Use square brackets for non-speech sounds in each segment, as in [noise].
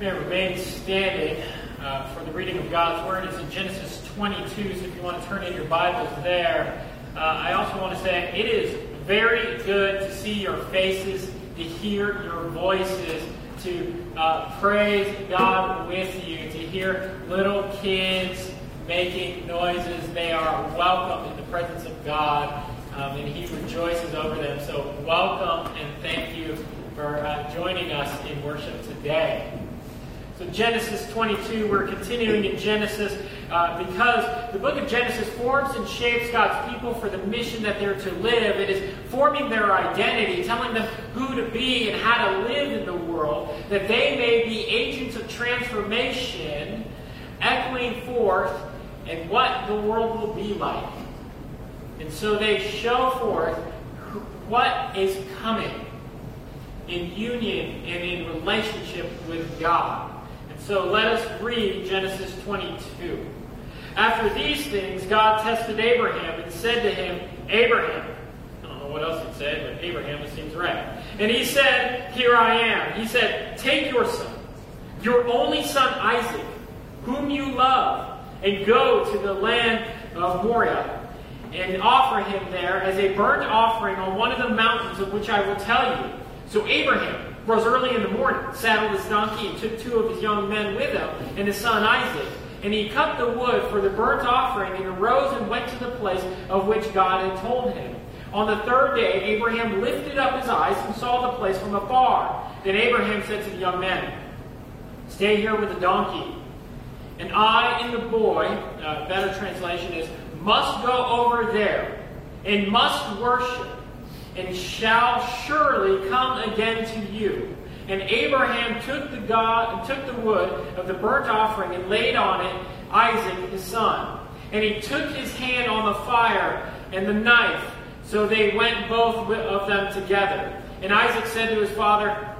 may remain standing uh, for the reading of God's Word. It's in Genesis 22, so if you want to turn in your Bibles there. Uh, I also want to say it is very good to see your faces, to hear your voices, to uh, praise God with you, to hear little kids making noises. They are welcome in the presence of God, um, and He rejoices over them. So, welcome and thank you for uh, joining us in worship today. So, Genesis 22, we're continuing in Genesis uh, because the book of Genesis forms and shapes God's people for the mission that they're to live. It is forming their identity, telling them who to be and how to live in the world, that they may be agents of transformation, echoing forth and what the world will be like. And so they show forth what is coming in union and in relationship with God. So let us read Genesis 22. After these things, God tested Abraham and said to him, Abraham, I don't know what else he said, but Abraham, it seems right. And he said, Here I am. He said, Take your son, your only son Isaac, whom you love, and go to the land of Moriah, and offer him there as a burnt offering on one of the mountains of which I will tell you. So Abraham rose early in the morning, saddled his donkey, and took two of his young men with him, and his son Isaac. And he cut the wood for the burnt offering, and arose and went to the place of which God had told him. On the third day, Abraham lifted up his eyes and saw the place from afar. Then Abraham said to the young men, Stay here with the donkey. And I and the boy, uh, better translation is, must go over there and must worship and shall surely come again to you. And Abraham took the God took the wood of the burnt offering and laid on it Isaac his son. And he took his hand on the fire and the knife. So they went both of them together. And Isaac said to his father,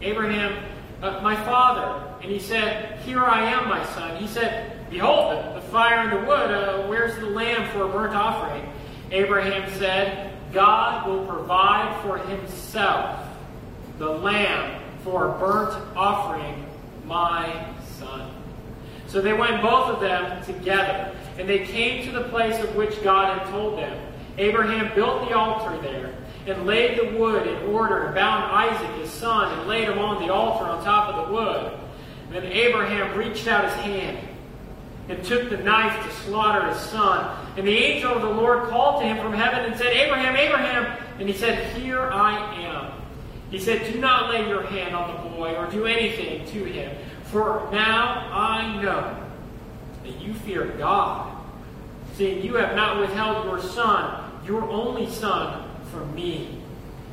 Abraham, uh, my father. And he said, Here I am, my son. He said, Behold, the, fire and the wood. Uh, where's the lamb for a burnt offering? Abraham said, God will provide for himself the lamb for a burnt offering, my son. So they went both of them together, and they came to the place of which God had told them. Abraham built the altar there, and laid the wood in order, and bound Isaac his son, and laid him on the altar on top of the wood. Then Abraham reached out his hand and took the knife to slaughter his son. And the angel of the Lord called to him from heaven and said, Abraham, Abraham! And he said, Here I am. He said, Do not lay your hand on the boy or do anything to him, for now I know that you fear God, seeing you have not withheld your son, your only son, from me.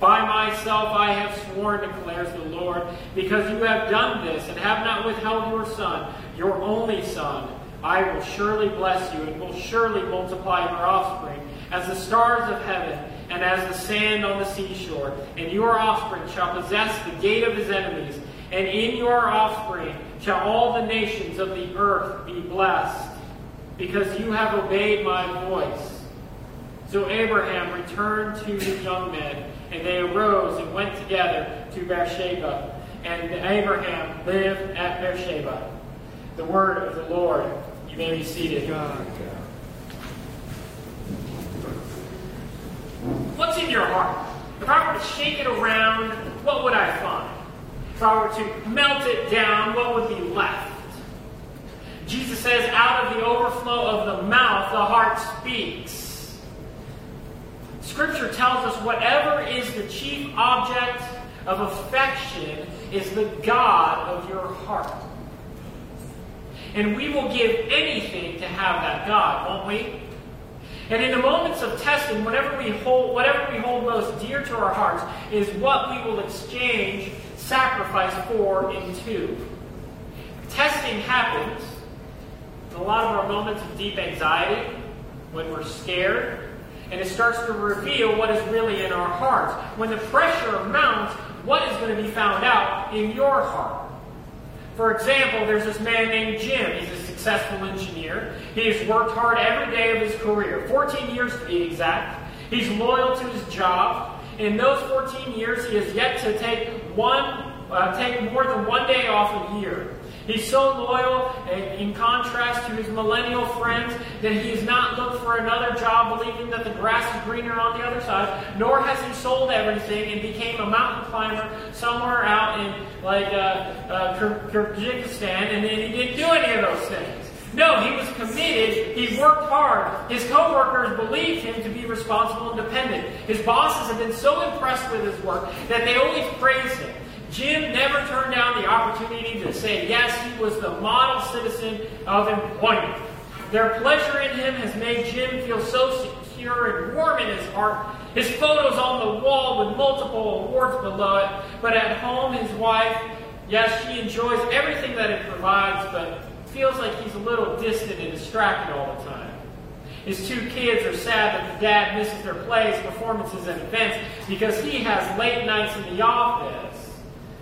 by myself I have sworn, declares the Lord, because you have done this and have not withheld your son, your only son. I will surely bless you and will surely multiply your offspring as the stars of heaven and as the sand on the seashore. And your offspring shall possess the gate of his enemies. And in your offspring shall all the nations of the earth be blessed, because you have obeyed my voice. So Abraham returned to his young men and they arose and went together to Beersheba. And Abraham lived at Beersheba. The word of the Lord. You may be seated. What's in your heart? If I were to shake it around, what would I find? If I were to melt it down, what would be left? Jesus says, out of the overflow of the mouth, the heart speaks. Scripture tells us whatever is the chief object of affection is the God of your heart. And we will give anything to have that God, won't we? And in the moments of testing, whatever we hold, whatever we hold most dear to our hearts is what we will exchange sacrifice for in two. Testing happens in a lot of our moments of deep anxiety, when we're scared, and it starts to reveal what is really in our hearts. When the pressure mounts, what is going to be found out in your heart? For example, there's this man named Jim. He's a successful engineer. He has worked hard every day of his career, 14 years to be exact. He's loyal to his job. In those 14 years, he has yet to take one, uh, take more than one day off a year. He's so loyal, in contrast to his millennial friends, that he has not looked for another job, believing that the grass is greener on the other side, nor has he sold everything and became a mountain climber somewhere out in like uh, uh, Kyrgyzstan, and then he didn't do any of those things. No, he was committed. He worked hard. His coworkers believed him to be responsible and dependent. His bosses have been so impressed with his work that they always praise him. Jim never turned down the opportunity to say yes, he was the model citizen of employment. Their pleasure in him has made Jim feel so secure and warm in his heart. His photos on the wall with multiple awards below it. But at home, his wife, yes, she enjoys everything that it provides, but feels like he's a little distant and distracted all the time. His two kids are sad that the dad misses their plays, performances, and events because he has late nights in the office.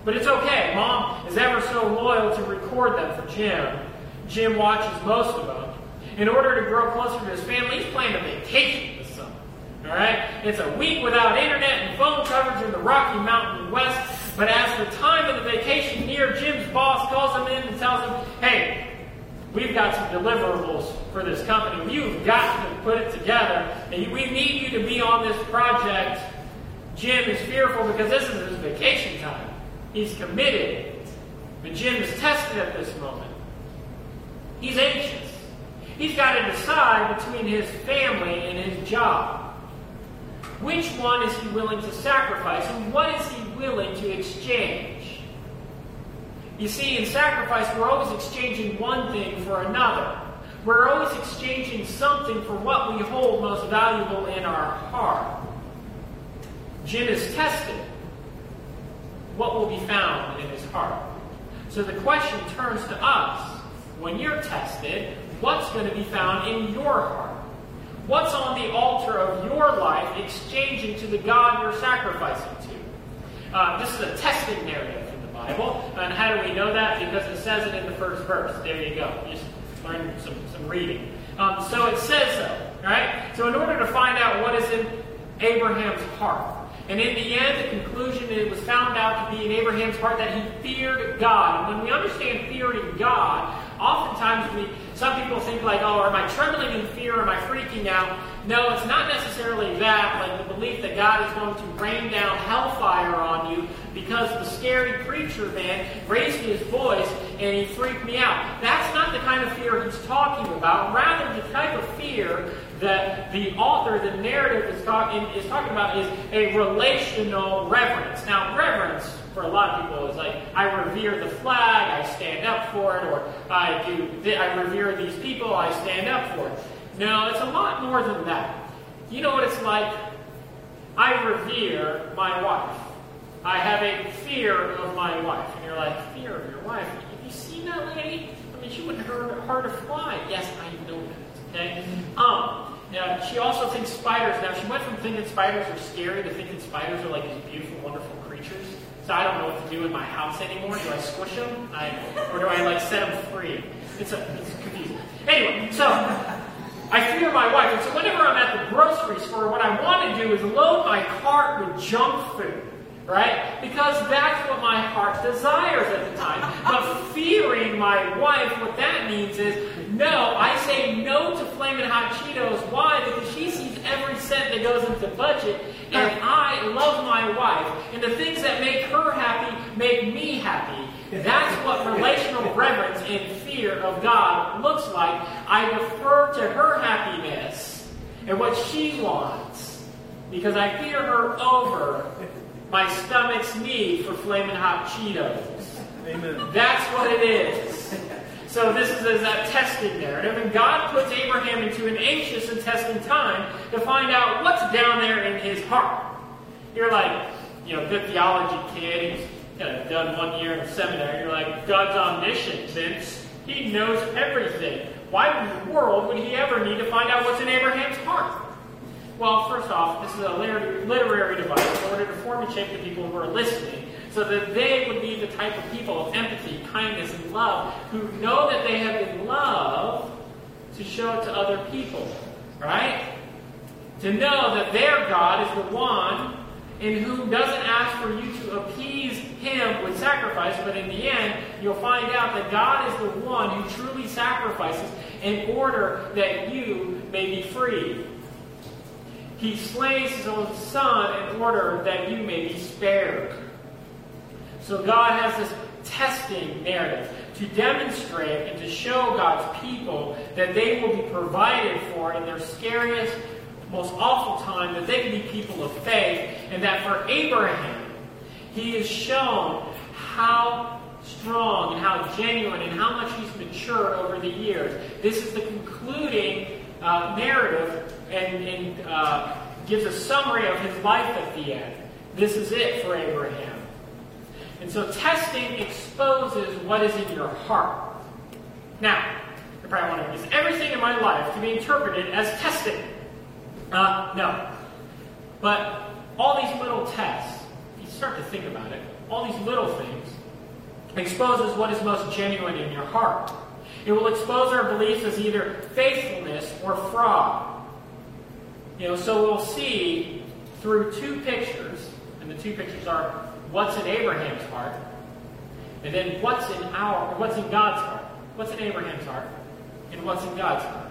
But it's okay. Mom is ever so loyal to record them for Jim. Jim watches most of them. In order to grow closer to his family, he's planning a vacation this summer. All right? It's a week without internet and phone coverage in the Rocky Mountain West. But as the time of the vacation near, Jim's boss calls him in and tells him, hey, we've got some deliverables for this company. You've got to put it together. And we need you to be on this project. Jim is fearful because this is his vacation time. He's committed. But Jim is tested at this moment. He's anxious. He's got to decide between his family and his job. Which one is he willing to sacrifice, and what is he willing to exchange? You see, in sacrifice, we're always exchanging one thing for another. We're always exchanging something for what we hold most valuable in our heart. Jim is tested what will be found in his heart. So the question turns to us. When you're tested, what's going to be found in your heart? What's on the altar of your life exchanging to the God you're sacrificing to? Uh, this is a testing narrative in the Bible. And how do we know that? Because it says it in the first verse. There you go. Just learn some, some reading. Um, so it says so, right? So in order to find out what is in Abraham's heart, and in the end, the conclusion it was found out to be in Abraham's heart that he feared God. And when we understand fearing God, oftentimes we some people think like, oh, am I trembling in fear? Am I freaking out? No, it's not necessarily that, like belief that God is going to rain down hellfire on you because the scary preacher man raised his voice and he freaked me out. That's not the kind of fear he's talking about. Rather, the type of fear that the author, the narrative is talking is talking about is a relational reverence. Now, reverence for a lot of people is like I revere the flag, I stand up for it, or I do I revere these people, I stand up for it. No, it's a lot more than that. You know what it's like? I revere my wife. I have a fear of my wife. And you're like, fear of your wife? Have you seen that lady? I mean, she wouldn't hurt her to fly. Yes, I know that. Okay? Um, yeah, she also thinks spiders. Now, she went from thinking spiders are scary to thinking spiders are like these beautiful, wonderful creatures. So I don't know what to do in my house anymore. Do I squish them? I, or do I like set them free? It's, a, it's confusing. Anyway, so I fear my wife. And so whenever I'm at the grocery store, what I want to do is load my cart with junk food right? Because that's what my heart desires at the time. But fearing my wife, what that means is, no, I say no to flaming hot Cheetos. Why? Because she sees every cent that goes into budget, and I love my wife, and the things that make her happy make me happy. That's what relational reverence and fear of God looks like. I defer to her happiness and what she wants because I fear her over my stomach's need for flaming hot Cheetos. Amen. That's what it is. So this is, is that testing there. And God puts Abraham into an anxious and testing time to find out what's down there in his heart. You're like, you know, good theology kid. You know, done one year in seminary. You're like, God's omniscient, Vince. He knows everything. why in the world would he ever need to find out what's in Abraham's heart? Well, first off, this is a literary device in order to form and shape the people who are listening so that they would be the type of people of empathy, kindness, and love who know that they have been loved to show it to other people. Right? To know that their God is the one in whom doesn't ask for you to appease him with sacrifice, but in the end, you'll find out that God is the one who truly sacrifices in order that you may be free. He slays his own son in order that you may be spared. So God has this testing narrative to demonstrate and to show God's people that they will be provided for in their scariest most awful time that they can be people of faith, and that for Abraham, he has shown how strong and how genuine and how much he's matured over the years. This is the concluding uh, narrative and, and uh, gives a summary of his life at the end. This is it for Abraham. And so testing exposes what is in your heart. Now, you're probably wondering, is everything in my life to be interpreted as testing? Uh, no. But all these little tests, start to think about it, all these little things exposes what is most genuine in your heart. It will expose our beliefs as either faithfulness or fraud. You know, so we'll see through two pictures, and the two pictures are what's in Abraham's heart, and then what's in our what's in God's heart. What's in Abraham's heart, and what's in God's heart.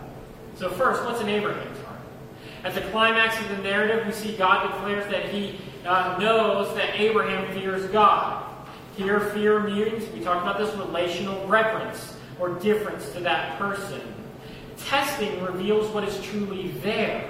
So first, what's in Abraham's heart? At the climax of the narrative, we see God declares that he uh, knows that Abraham fears God. Here, fear means, we talked about this, relational reverence or difference to that person. Testing reveals what is truly there.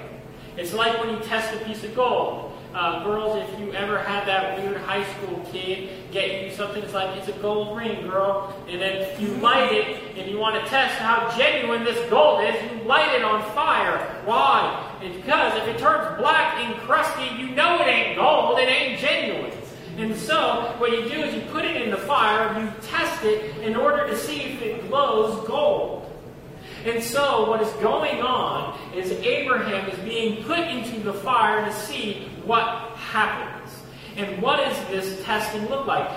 It's like when you test a piece of gold. Uh, girls, if you ever had that weird high school kid get you something, it's like, it's a gold ring, girl. And then you light it, and you want to test how genuine this gold is, you light it on fire. Why? Because if it turns black and crusty, you know it ain't gold, it ain't genuine. And so, what you do is you put it in the fire, you test it in order to see if it glows gold. And so, what is going on is Abraham is being put into the fire to see what happens. And what does this testing look like?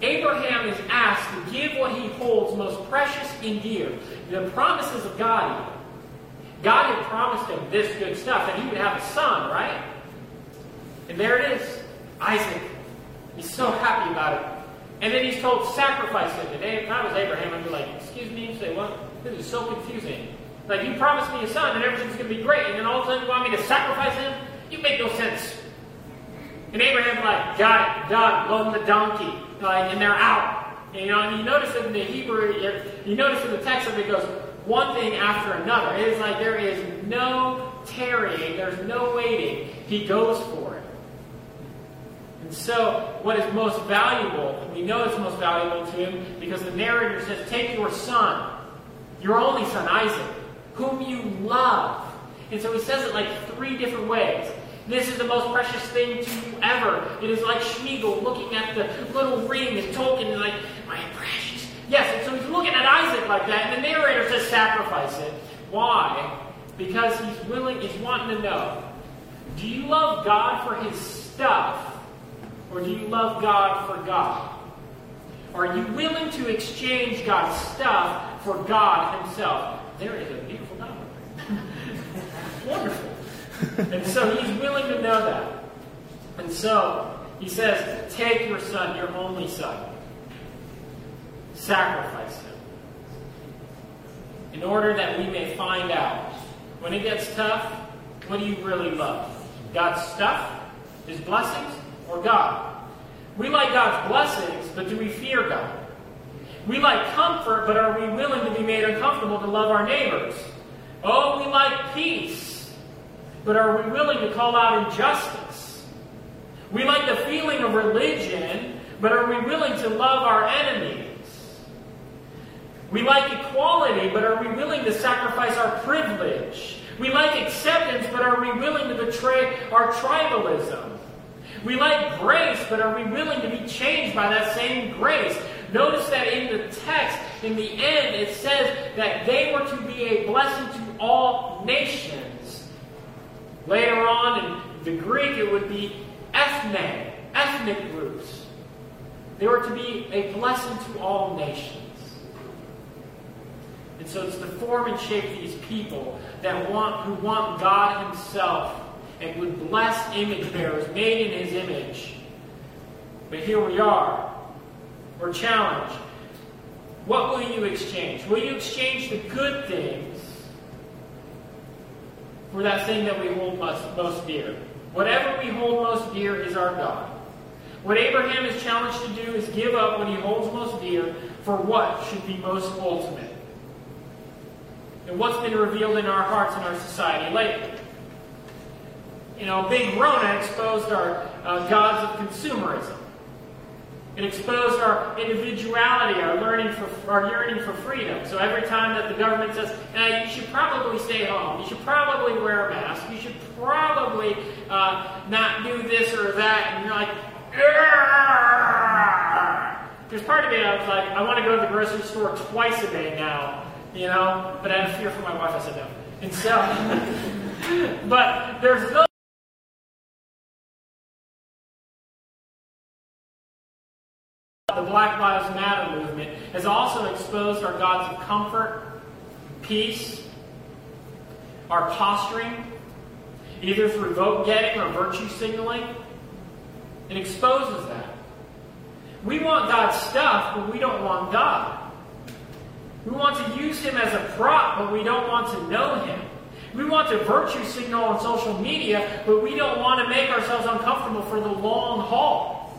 Abraham is asked to give what he holds most precious and dear, the promises of God. God had promised him this good stuff, that he would have a son, right? And there it is, Isaac. He's so happy about it. And then he's told, sacrifice him. And if I was Abraham, I'd be like, excuse me, say what? This is so confusing. Like, you promised me a son and everything's going to be great, and then all of a sudden you want me to sacrifice him? You make no sense. And Abraham's like, got it, done, load the donkey. Like, and they're out. And, you know, and you notice in the Hebrew, you notice in the text that it goes one thing after another. It is like there is no tarrying, there's no waiting. He goes for it. And so, what is most valuable, we know it's most valuable to him because the narrator says, Take your son, your only son, Isaac, whom you love. And so he says it like three different ways. This is the most precious thing to you ever. It is like Smeagol looking at the little ring and Tolkien and like. Yes, and so he's looking at Isaac like that, and the narrator says sacrifice it. Why? Because he's willing, he's wanting to know, do you love God for his stuff, or do you love God for God? Are you willing to exchange God's stuff for God himself? There is a beautiful God. [laughs] Wonderful. and so he's willing to know that. And so he says, Take your son, your only son, sacrifice him, in order that we may find out when it gets tough, what do you really love? God's stuff, his blessings, or God? We like God's blessings, but do we fear God? We like comfort, but are we willing to be made uncomfortable to love our neighbors? Oh, we like peace, but are we willing to call out injustice? We like the feeling of religion, but are we willing to love our enemies? We like equality, but are we willing to sacrifice our privilege? We like acceptance, but are we willing to betray our tribalism? We like grace, but are we willing to be changed by that same grace? Notice that in the text, in the end, it says that they were to be a blessing to all nations. Later on in the Greek, it would be ethne, ethnic groups. They were to be a blessing to all nations. And so it's to form and shape these people that want who want God Himself and would bless image bearers made in His image. But here we are. We're challenged. What will you exchange? Will you exchange the good things for that thing that we hold most, most dear? Whatever we hold most dear is our God. What Abraham is challenged to do is give up what he holds most dear for what should be most ultimate. And what's been revealed in our hearts and our society lately? You know, Big Rona exposed our uh, gods of consumerism. It exposed our individuality, our learning for our yearning for freedom. So every time that the government says, eh, "You should probably stay home. You should probably wear a mask. You should probably uh, not do this or that," and you're like, Argh! "There's part of me I was like, I want to go to the grocery store twice a day now, you know." But I had a fear for my wife. I said no, and so, [laughs] but there's no the Black Lives Matter movement has also exposed our gods of comfort, peace, our posturing, either through vote getting or virtue signaling. It exposes that. We want God's stuff, but we don't want God. We want to use Him as a prop, but we don't want to know Him. We want to virtue signal on social media, but we don't want to make ourselves uncomfortable for the long haul.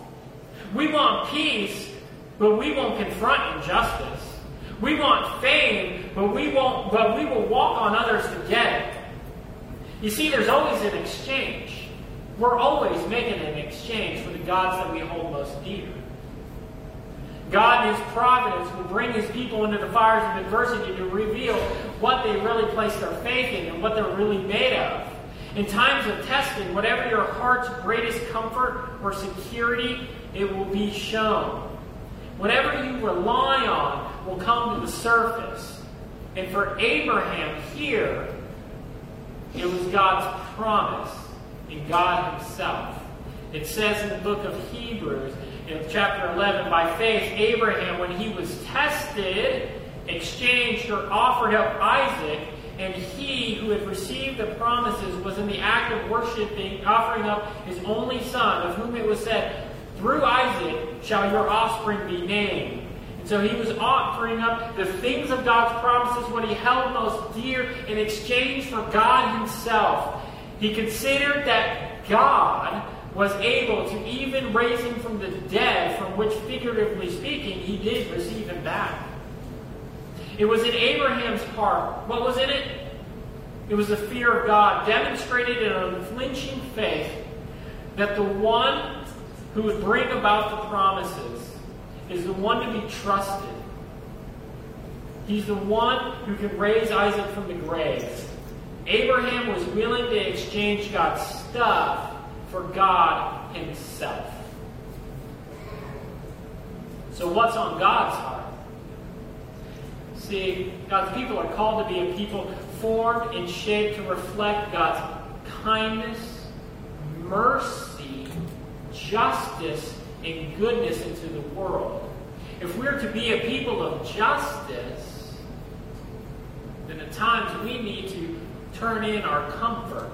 We want peace, but we won't confront injustice. We want fame, but we won't but we will walk on others to get it. You see, there's always an exchange. We're always making an exchange for the gods that we hold most dear. God in His providence will bring His people into the fires of adversity to reveal what they really place their faith in and what they're really made of. In times of testing, whatever your heart's greatest comfort or security, it will be shown. Whatever you rely on will come to the surface. And for Abraham here, it was God's promise in God Himself. It says in the book of Hebrews, in chapter 11, by faith, Abraham, when he was tested, exchanged or offered up Isaac, and he who had received the promises was in the act of worshiping, offering up his only son, of whom it was said, Through Isaac shall your offspring be named. And so he was offering up the things of God's promises, what he held most dear, in exchange for God himself. He considered that God was able to even raise him from the dead, from which, figuratively speaking, he did receive him back. It was in Abraham's heart. What was in it? It was the fear of God, demonstrated in unflinching faith that the one who would bring about the promises is the one to be trusted. He's the one who can raise Isaac from the grave. Abraham was willing to exchange God's stuff for God Himself. So, what's on God's heart? See, God's people are called to be a people formed and shaped to reflect God's kindness, mercy, justice, and goodness into the world. If we're to be a people of justice, then at times we need to turn in our comfort.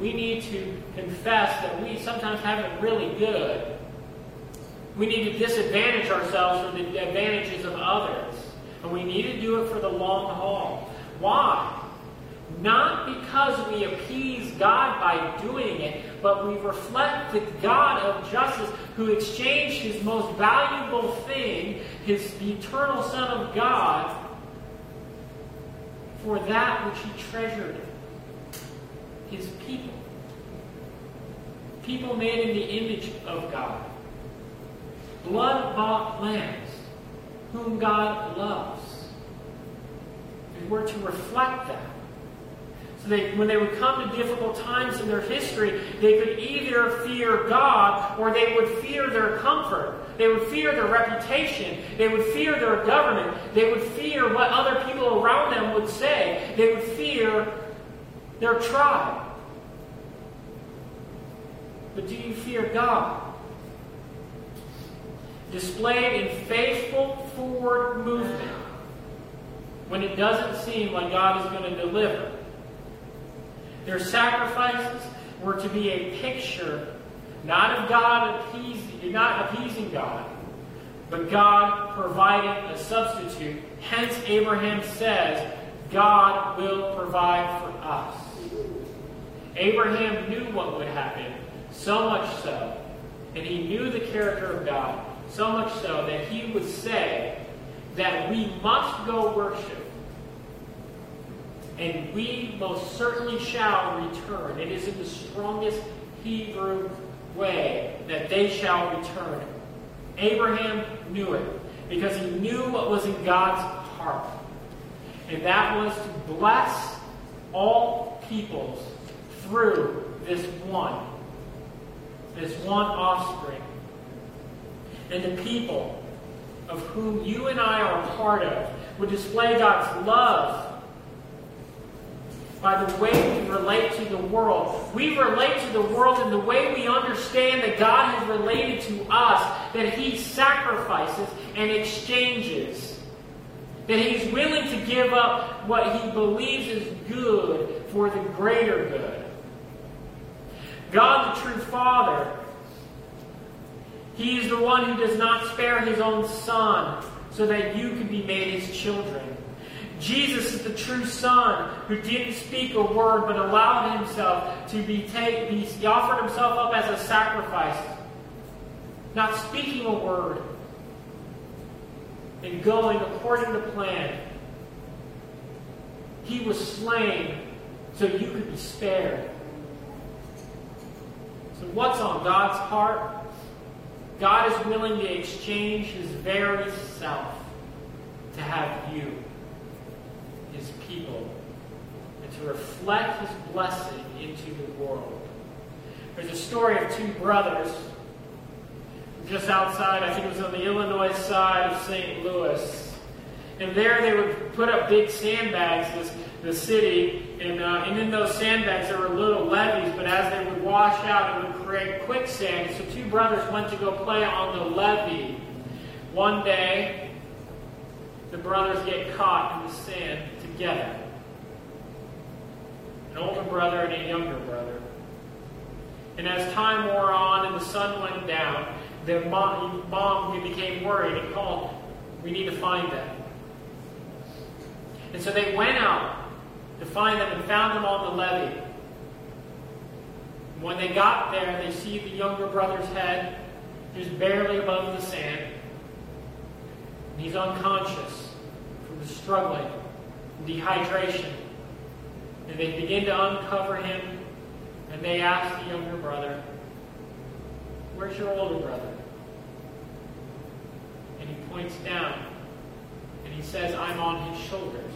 We need to confess that we sometimes have it really good. We need to disadvantage ourselves for the advantages of others. And we need to do it for the long haul. Why? Not because we appease God by doing it, but we reflect the God of justice who exchanged his most valuable thing, his eternal Son of God, for that which he treasured his people. People made in the image of God. Blood bought lambs, whom God loves. And we're to reflect that. So they, when they would come to difficult times in their history, they could either fear God or they would fear their comfort. They would fear their reputation. They would fear their government. They would fear what other people around them would say. They would fear their tribe. But do you fear God? Displayed in faithful forward movement when it doesn't seem like God is going to deliver. Their sacrifices were to be a picture not of God appeasing, not appeasing God, but God providing a substitute. Hence, Abraham says, God will provide for us. Abraham knew what would happen, so much so, and he knew the character of God, so much so that he would say that we must go worship and we most certainly shall return. It is in the strongest Hebrew way that they shall return. Abraham knew it because he knew what was in God's heart. And that was to bless all peoples through this one, this one offspring. And the people of whom you and I are part of would display God's love by the way we relate to the world. We relate to the world in the way we understand that God has related to us, that He sacrifices and exchanges, that He's willing to give up what He believes is good for the greater good. God, the true Father, He is the one who does not spare His own Son so that you can be made His children. Jesus is the true Son who didn't speak a word but allowed himself to be taken. He offered himself up as a sacrifice, not speaking a word, and going according to plan. He was slain so you could be spared. So, what's on God's heart? God is willing to exchange his very self to have you his people and to reflect his blessing into the world. There's a story of two brothers just outside, I think it was on the Illinois side of St. Louis. And there they would put up big sandbags, this, the city, and, uh, and in those sandbags there were little levees, but as they would wash out, it would create quicksand. So two brothers went to go play on the levee. One day, the brothers get caught in the sand together an older brother and a younger brother. And as time wore on and the sun went down, the mom, mom became worried and called, We need to find them. And so they went out to find them and found them on the levee. When they got there, they see the younger brother's head just barely above the sand. And he's unconscious from the struggling dehydration. And they begin to uncover him, and they ask the younger brother, Where's your older brother? And he points down, and he says, I'm on his shoulders.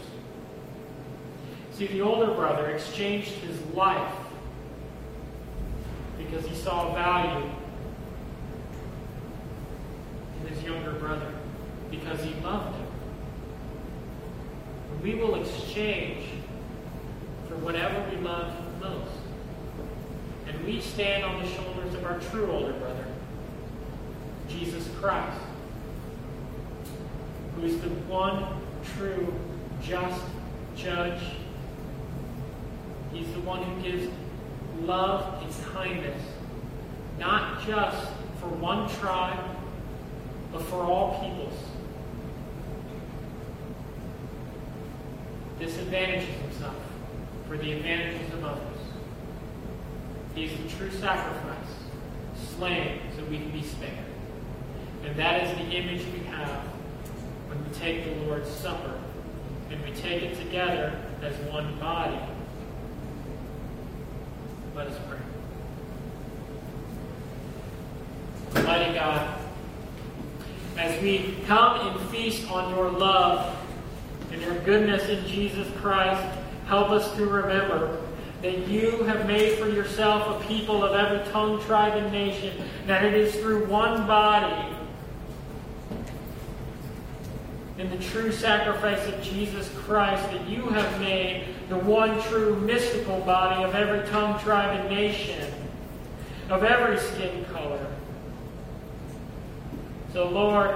See, the older brother exchanged his life because he saw value in his younger brother, because he loved him we will exchange for whatever we love most. And we stand on the shoulders of our true older brother, Jesus Christ, who is the one true, just judge. He's the one who gives love and kindness, not just for one tribe, but for all peoples. disadvantages himself for the advantages of others. He is the true sacrifice, slain so we can be spared. And that is the image we have when we take the Lord's Supper and we take it together as one body. Let us pray. Mighty God, as we come and feast on your love, and your goodness in Jesus Christ, help us to remember that you have made for yourself a people of every tongue, tribe, and nation, that it is through one body in the true sacrifice of Jesus Christ that you have made the one true mystical body of every tongue, tribe, and nation, of every skin color. So, Lord,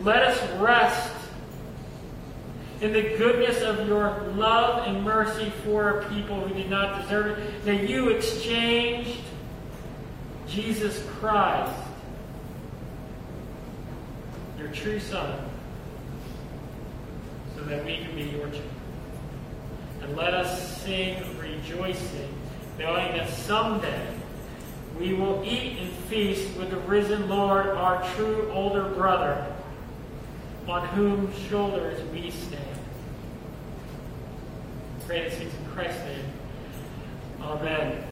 let us rest in the goodness of your love and mercy for a people who did not deserve it, that you exchanged Jesus Christ, your true Son, so that we can be your children. And let us sing rejoicing, knowing that someday we will eat and feast with the risen Lord, our true older brother, on whose shoulders we stand. Pray things in Christ's name. Amen.